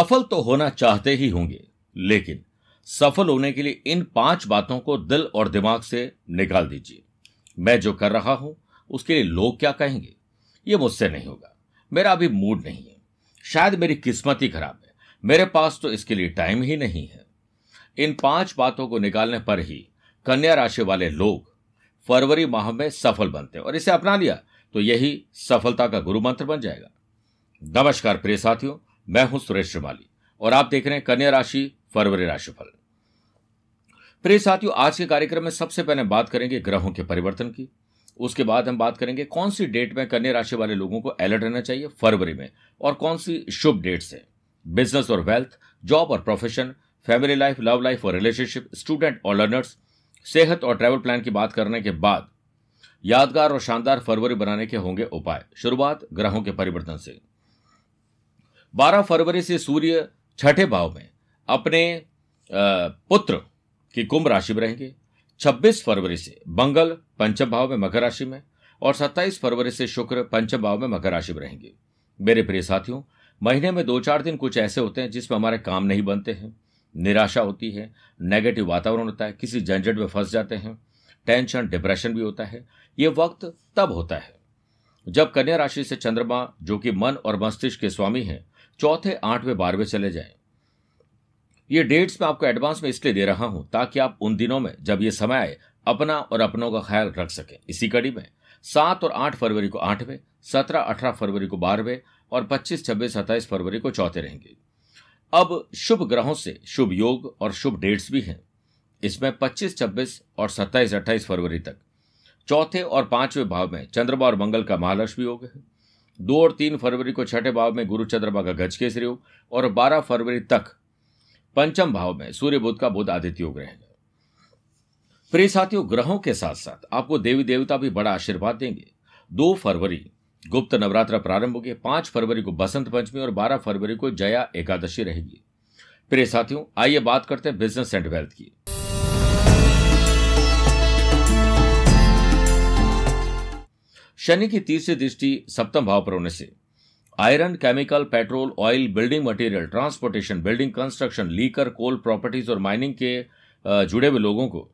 सफल तो होना चाहते ही होंगे, लेकिन सफल होने के लिए इन पाँच बातों को दिल और दिमाग से निकाल दीजिए। मैं जो कर रहा हूँ, उसके लिए लोग क्या कहेंगे? ये मुझसे नहीं होगा। मेरा अभी मूड नहीं है। शायद मेरी किस्मत ही खराब है। मेरे पास तो इसके लिए टाइम ही नहीं है। इन पाँच बातों को निकालने पर ही कन्या राशि वाले लोग फरवरी माह में सफल बनते हैं और इसे अपना लिया तो यही सफलता का गुरु मंत्र बन जाएगा। नमस्कार प्रिय साथियों मैं हूँ सुरेश श्रीमाली, और आप देख रहे हैं कन्या राशि, फरवरी राशिफल। प्रिय साथियों, आज के कार्यक्रम में सबसे पहले बात करेंगे ग्रहों के परिवर्तन की। उसके बाद हम बात करेंगे कौन सी डेट में कन्या राशि वाले लोगों को अलर्ट रहना चाहिए फरवरी में, और कौन सी शुभ डेट्स है। बिज़नेस और वेल्थ, जॉब और profession, family life, love life और रिलेशनशिप, स्टूडेंट और लर्नर्स, सेहत और ट्रैवल प्लान की बात करने के बाद यादगार और शानदार फरवरी बनाने के होंगे उपाय। शुरुआत ग्रहों के परिवर्तन से। 12 फरवरी से सूर्य छठे भाव में अपने पुत्र की कुंभ राशि में रहेंगे। 26 फरवरी से मंगल पंचम भाव में मकर राशि में और 27 फरवरी से शुक्र पंचम भाव में मकर राशि में रहेंगे। मेरे प्रिय साथियों, महीने में दो चार दिन कुछ ऐसे होते हैं जिसमें हमारे काम नहीं बनते हैं, निराशा होती है नेगेटिव वातावरण होता है, किसी झंझट में फंस जाते हैं टेंशन डिप्रेशन भी होता है। ये वक्त तब होता है जब कन्या राशि से चंद्रमा, जो कि मन और मस्तिष्क के स्वामी हैं चौथे आठवें बारहवें चले जाएँ। ये डेट्स मैं आपको एडवांस में इसलिए दे रहा हूँ ताकि आप उन दिनों में जब ये समय आए अपना और अपनों का ख्याल रख सकें। इसी कड़ी में सात और आठ फरवरी को आठवें सत्रह अठारह फरवरी को बारहवें और पच्चीस छब्बीस सत्ताईस फरवरी को चौथे रहेंगे। अब शुभ ग्रहों से शुभ योग और शुभ डेट्स भी हैं। इसमें 25, 26 और 27, 28 फरवरी तक चौथे और पाँचवें भाव में चंद्रमा और मंगल का महालक्ष्मी योग है। दो और तीन फरवरी को छठे भाव में गुरु चंद्रमा का गज केसरी योग और बारह फरवरी तक पंचम भाव में सूर्य बुद्ध का बुद्ध आदित्य योग रहेगा प्रिय साथियों, ग्रहों के साथ साथ आपको देवी देवता भी बड़ा आशीर्वाद देंगे। दो फरवरी, गुप्त नवरात्र प्रारंभ होगी, पाँच फरवरी को बसंत पंचमी और बारह फरवरी को जया एकादशी रहेगी। प्रिय साथियों, आइए बात करते हैं बिज़नेस एंड वेल्थ की। शनि की तीसरी दृष्टि सप्तम भाव पर होने से। Iron, chemical, petrol, oil, building material, transportation, building construction, liquor, coal properties और माइनिंग के जुड़े हुए लोगों को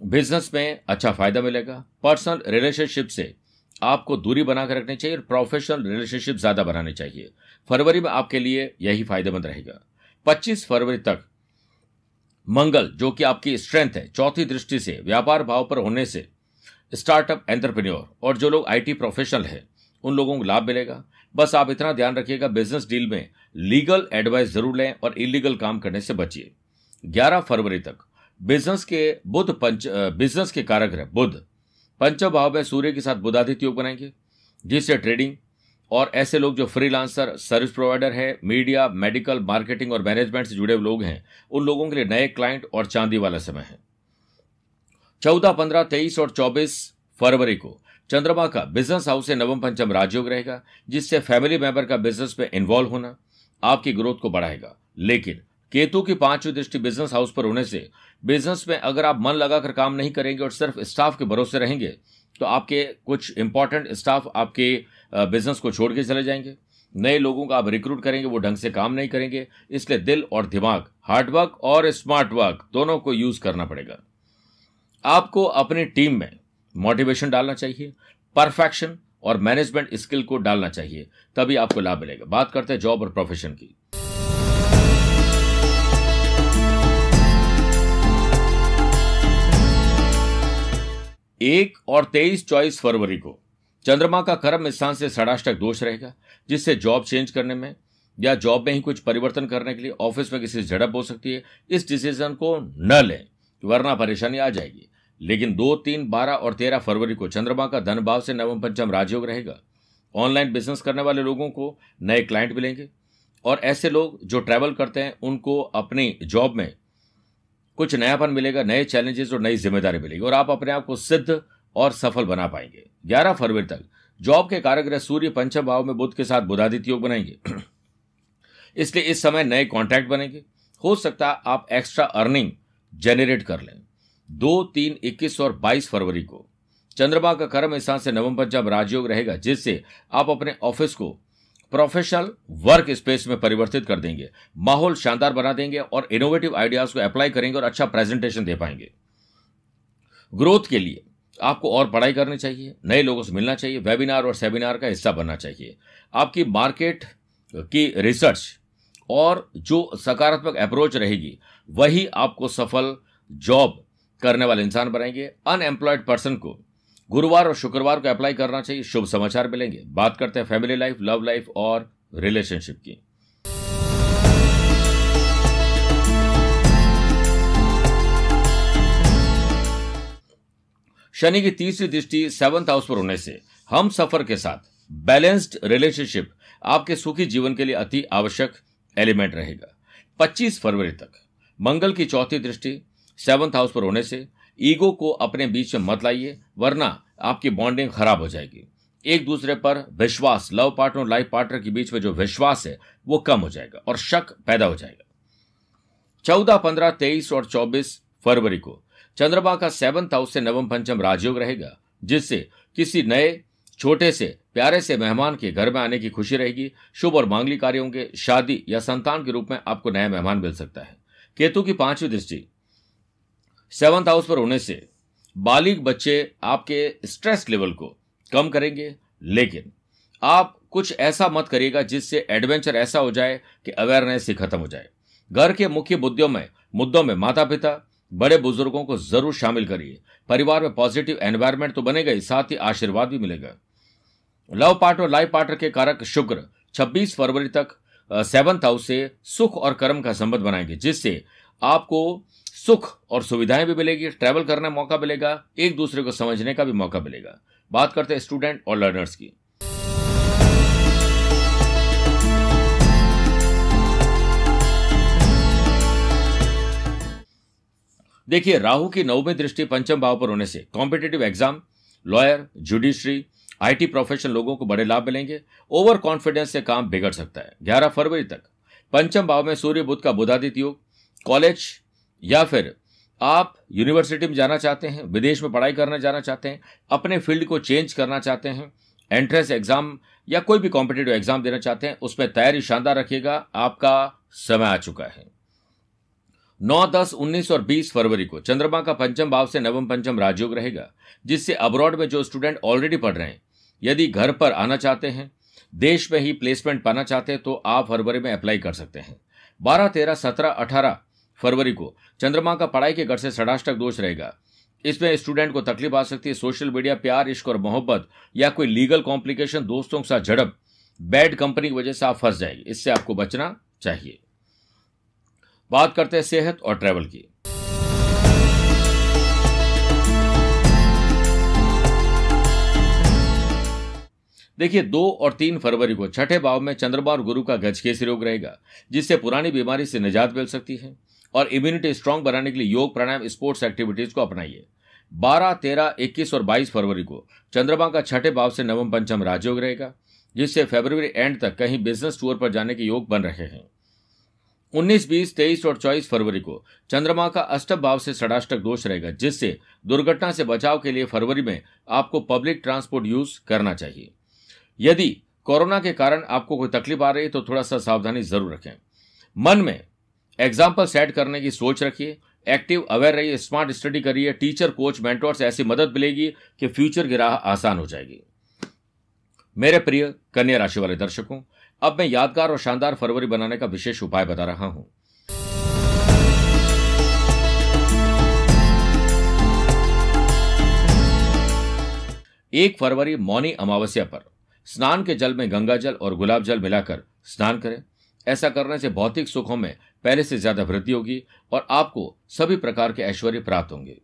बिज़नेस में अच्छा फ़ायदा मिलेगा। पर्सनल रिलेशनशिप से आपको दूरी बनाकर रखनी चाहिए और प्रोफेशनल रिलेशनशिप ज़्यादा बनानी चाहिए। फरवरी में आपके लिए यही फ़ायदेमंद रहेगा। 25 फरवरी तक मंगल, जो कि आपकी स्ट्रेंथ है, चौथी दृष्टि से, व्यापार भाव पर होने से स्टार्टअप एंटरप्रेन्योर और जो लोग आईटी प्रोफेशनल है, उन लोगों को लाभ मिलेगा। बस आप इतना ध्यान रखिएगा, बिज़नेस डील में लीगल एडवाइस ज़रूर लें और इलीगल काम करने से बचिए। 11 फरवरी तक, बिज़नेस के बुध पंच बिज़नेस के कारक है बुध। पंचम भाव में सूर्य के साथ बुधादित्य योग बनाएँगे, जिससे ट्रेडिंग और ऐसे लोग जो फ्रीलांसर, सर्विस प्रोवाइडर है, मीडिया, मेडिकल, मार्केटिंग और मैनेजमेंट से जुड़े लोग हैं, उन लोगों के लिए नए क्लाइंट और चांदी वाला समय है। चौदह, पंद्रह, तेईस और चौबीस फरवरी को चंद्रमा का बिज़नेस हाउस से नवम पंचम राजयोग रहेगा, जिससे फैमिली मेंबर का बिज़नेस में इन्वॉल्व होना आपकी ग्रोथ को बढ़ाएगा। लेकिन केतु की पांचवी दृष्टि बिज़नेस हाउस पर होने से बिज़नेस में अगर आप मन लगाकर काम नहीं करेंगे और सिर्फ़ स्टाफ के भरोसे रहेंगे तो आपके कुछ इंपॉर्टेंट स्टाफ आपके बिज़नेस को छोड़ के चले जाएँगे। नए लोगों का आप रिक्रूट करेंगे, वो ढंग से काम नहीं करेंगे। इसलिए दिल और दिमाग हार्डवर्क और स्मार्ट वर्क दोनों को यूज़ करना पड़ेगा। आपको अपनी टीम में मोटिवेशन डालना चाहिए, परफेक्शन और मैनेजमेंट स्किल को डालना चाहिए, तभी आपको लाभ मिलेगा। बात करते हैं जॉब और प्रोफेशन की। एक और तेईस चौबीस फरवरी को चंद्रमा का कर्म स्थान से षडाष्टक दोष रहेगा, जिससे जॉब चेंज करने में या जॉब में ही कुछ परिवर्तन करने के लिए ऑफ़िस में किसी झड़प हो सकती है। इस डिसीज़न को न लें, वरना परेशानी आ जाएगी। लेकिन दो, तीन, बारह और तेरह फरवरी को चंद्रमा का धन भाव से नवम पंचम राजयोग रहेगा। ऑनलाइन बिज़नेस करने वाले लोगों को नए क्लाइंट मिलेंगे और ऐसे लोग जो ट्रैवल करते हैं, उनको अपनी जॉब में कुछ नयापन मिलेगा, नए चैलेंजेस और नई ज़िम्मेदारी मिलेगी और आप अपने आप को सिद्ध और सफल बना पाएँगे। 11 फरवरी तक जॉब के कारक सूर्य पंचम भाव में बुद्ध के साथ बुधादित्य योग बनाएँगे। इसलिए इस समय नए कॉन्ट्रैक्ट बनेंगे। हो सकता आप एक्स्ट्रा अर्निंग जेनरेट कर लें। दो, तीन, इक्कीस और बाईस फरवरी को। चंद्रमा का कर्म स्थान से नवम पंचम राजयोग रहेगा, जिससे आप अपने ऑफ़िस को प्रोफेशनल वर्क स्पेस में परिवर्तित कर देंगे, माहौल शानदार बना देंगे और इनोवेटिव आइडियाज़ को अप्लाई करेंगे और अच्छा प्रेजेंटेशन दे पाएँगे। ग्रोथ के लिए आपको और पढ़ाई करनी चाहिए, नए लोगों से मिलना चाहिए वेबिनार और सेमिनार का हिस्सा बनना चाहिए। आपकी मार्केट की रिसर्च और जो सकारात्मक अप्रोच रहेगी, वही आपको सफल जॉब करने वाले इंसान बनाएँगे। अनएम्प्लॉयड पर्सन को गुरुवार और शुक्रवार को अप्लाई करना चाहिए। शुभ समाचार मिलेंगे। बात करते हैं फैमिली लाइफ लव लाइफ और रिलेशनशिप की। शनि की तीसरी दृष्टि सेवंथ हाउस पर होने से हम सफ़र के साथ बैलेंस्ड रिलेशनशिप आपके सुखी जीवन के लिए अति आवश्यक एलिमेंट रहेगा। 25 फरवरी तक मंगल की चौथी दृष्टि सेवंथ हाउस पर होने से ईगो को अपने बीच में मत लाइए, वरना आपकी बॉन्डिंग खराब हो जाएगी। एक दूसरे पर विश्वास, लव पार्टनर लाइफ पार्टनर के बीच में जो विश्वास है, वो कम हो जाएगा और शक पैदा हो जाएगा। चौदह, पंद्रह, तेईस और चौबीस फरवरी को चंद्रमा का सेवंथ हाउस से नवम पंचम राजयोग रहेगा, जिससे किसी नए, छोटे से, प्यारे से मेहमान के घर में आने की खुशी रहेगी। शुभ और मांगलिक कार्य होंगे। शादी या संतान के रूप में आपको नया मेहमान मिल सकता है। केतु की पांचवी दृष्टि सेवंथ हाउस पर होने से बालिग बच्चे आपके स्ट्रेस लेवल को कम करेंगे, लेकिन आप कुछ ऐसा मत करिएगा जिससे एडवेंचर ऐसा हो जाए कि अवेयरनेस ही खत्म हो जाए। घर के मुख्य मुद्दों में मुद्दों में माता पिता बड़े बुज़ुर्गों को ज़रूर शामिल करिए। परिवार में पॉजिटिव एनवायरमेंट तो बनेगा ही, साथ ही आशीर्वाद भी मिलेगा। लव पार्टनर लाइफ पार्टनर के कारक शुक्र 26 फरवरी तक सेवंथ हाउस से सुख और कर्म का संबंध बनाएँगे, जिससे आपको सुख और सुविधाएँ भी मिलेगी ट्रैवल करने का मौका मिलेगा, एक दूसरे को समझने का भी मौका मिलेगा। बात करते हैं स्टूडेंट और लर्नर्स की। देखिए, राहु की नौवीं दृष्टि पंचम भाव पर होने से competitive exam lawyer judiciary IT professional लोगों को बड़े लाभ मिलेंगे। ओवर कॉन्फिडेंस से काम बिगड़ सकता है। 11 फरवरी तक। पंचम भाव में सूर्य बुद्ध का बुधादित्य योग। कॉलेज या फिर आप यूनिवर्सिटी में जाना चाहते हैं, विदेश में पढ़ाई करना जाना चाहते हैं, अपने फ़ील्ड को चेंज करना चाहते हैं, एंट्रेंस एग्ज़ाम या कोई भी कॉम्पिटेटिव एग्ज़ाम देना चाहते हैं उसमें तैयारी शानदार रखिएगा, आपका समय आ चुका है। नौ, दस, उन्नीस और बीस फरवरी को चंद्रमा का पंचम भाव से नवम पंचम राजयोग रहेगा, जिससे अब्रॉड में जो स्टूडेंट ऑलरेडी पढ़ रहे हैं, यदि घर पर आना चाहते हैं, देश में ही प्लेसमेंट पाना चाहते हैं तो आप फरवरी में अप्लाई कर सकते हैं। बारह, तेरह, सत्रह, अठारह फरवरी को। चंद्रमा का पढ़ाई के घर से षडाष्टक दोष रहेगा। इसमें स्टूडेंट को तकलीफ़ आ सकती है, सोशल मीडिया, प्यार, इश्क और मोहब्बत, या कोई लीगल कॉम्प्लिकेशन, दोस्तों के साथ झड़प। बैड कंपनी की वजह से आप फंस जाएँगे। इससे आपको बचना चाहिए। बात करते हैं सेहत और ट्रैवल की। देखिए, दो और तीन फरवरी को छठे भाव में चंद्रमा और गुरु का गजकेसरी रोग रहेगा, जिससे पुरानी बीमारी से निजात मिल सकती है। और इम्यूनिटी स्ट्रांग बनाने के लिए योग, प्राणायाम स्पोर्ट्स एक्टिविटीज़ को अपनाइए। बारह, तेरह, इक्कीस और बाईस फरवरी को चंद्रमा का छठे भाव से नवम पंचम राजयोग रहेगा, जिससे फरवरी एंड तक कहीं बिज़नेस टूर पर जाने के योग बन रहे हैं। उन्नीस, बीस, तेईस और चौबीस फरवरी को चंद्रमा का अष्टम भाव से षडाष्टक दोष रहेगा, जिससे दुर्घटना से बचाव के लिए फरवरी में आपको पब्लिक ट्रांसपोर्ट यूज़ करना चाहिए। यदि कोरोना के कारण आपको कोई तकलीफ़ आ रही है तो थोड़ा सा सावधानी ज़रूर रखें। मन में एग्ज़ाम्पल सेट करने की सोच रखिए। एक्टिव अवेयर रहिए स्मार्ट स्टडी करिए। टीचर कोच मेंटोर से ऐसी मदद मिलेगी कि फ्यूचर की राह आसान हो जाएगी। मेरे प्रिय कन्या राशि वाले दर्शकों, अब मैं यादगार और शानदार फरवरी बनाने का विशेष उपाय बता रहा हूँ। एक फरवरी मौनी अमावस्या पर स्नान के जल में गंगा जल और गुलाब जल मिलाकर स्नान करें। ऐसा करने से भौतिक सुखों में पहले से ज़्यादा वृद्धि होगी और आपको सभी प्रकार के ऐश्वर्य प्राप्त होंगे।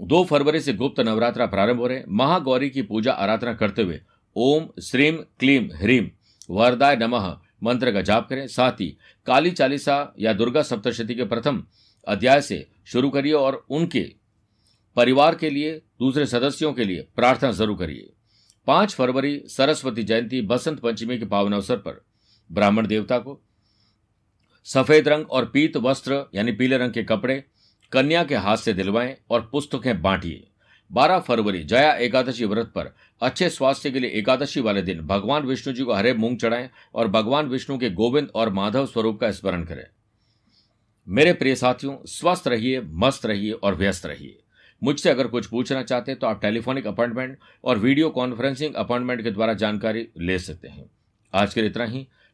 दो फरवरी से गुप्त नवरात्रा प्रारंभ हो रहे महागौरी की पूजा आराधना करते हुए ओम, श्रीम, क्लीम, ह्रीम, वरदाय नमः मंत्र का जाप करें। साथ ही काली चालीसा या दुर्गा सप्तशती के प्रथम अध्याय से शुरू करिए और उनके परिवार के लिए, दूसरे सदस्यों के लिए प्रार्थना ज़रूर करिए। पाँच फरवरी, सरस्वती जयंती, बसंत पंचमी के पावन अवसर पर ब्राह्मण देवता को सफ़ेद रंग और पीत वस्त्र, यानी पीले रंग के कपड़े, कन्या के हाथ से दिलवाएँ और पुस्तकें बांटिए। बारह फरवरी, जया एकादशी व्रत पर। अच्छे स्वास्थ्य के लिए एकादशी वाले दिन भगवान विष्णु जी को हरे मूंग चढ़ाएँ और भगवान विष्णु के गोविंद और माधव स्वरूप का स्मरण करें। मेरे प्रिय साथियों, स्वस्थ रहिए, मस्त रहिए और व्यस्त रहिए। मुझसे अगर कुछ पूछना चाहते हैं तो आप टेलीफोनिक अपॉइंटमेंट और वीडियो कॉन्फ्रेंसिंग अपॉइंटमेंट के द्वारा जानकारी ले सकते हैं। आज के लिए इतना ही।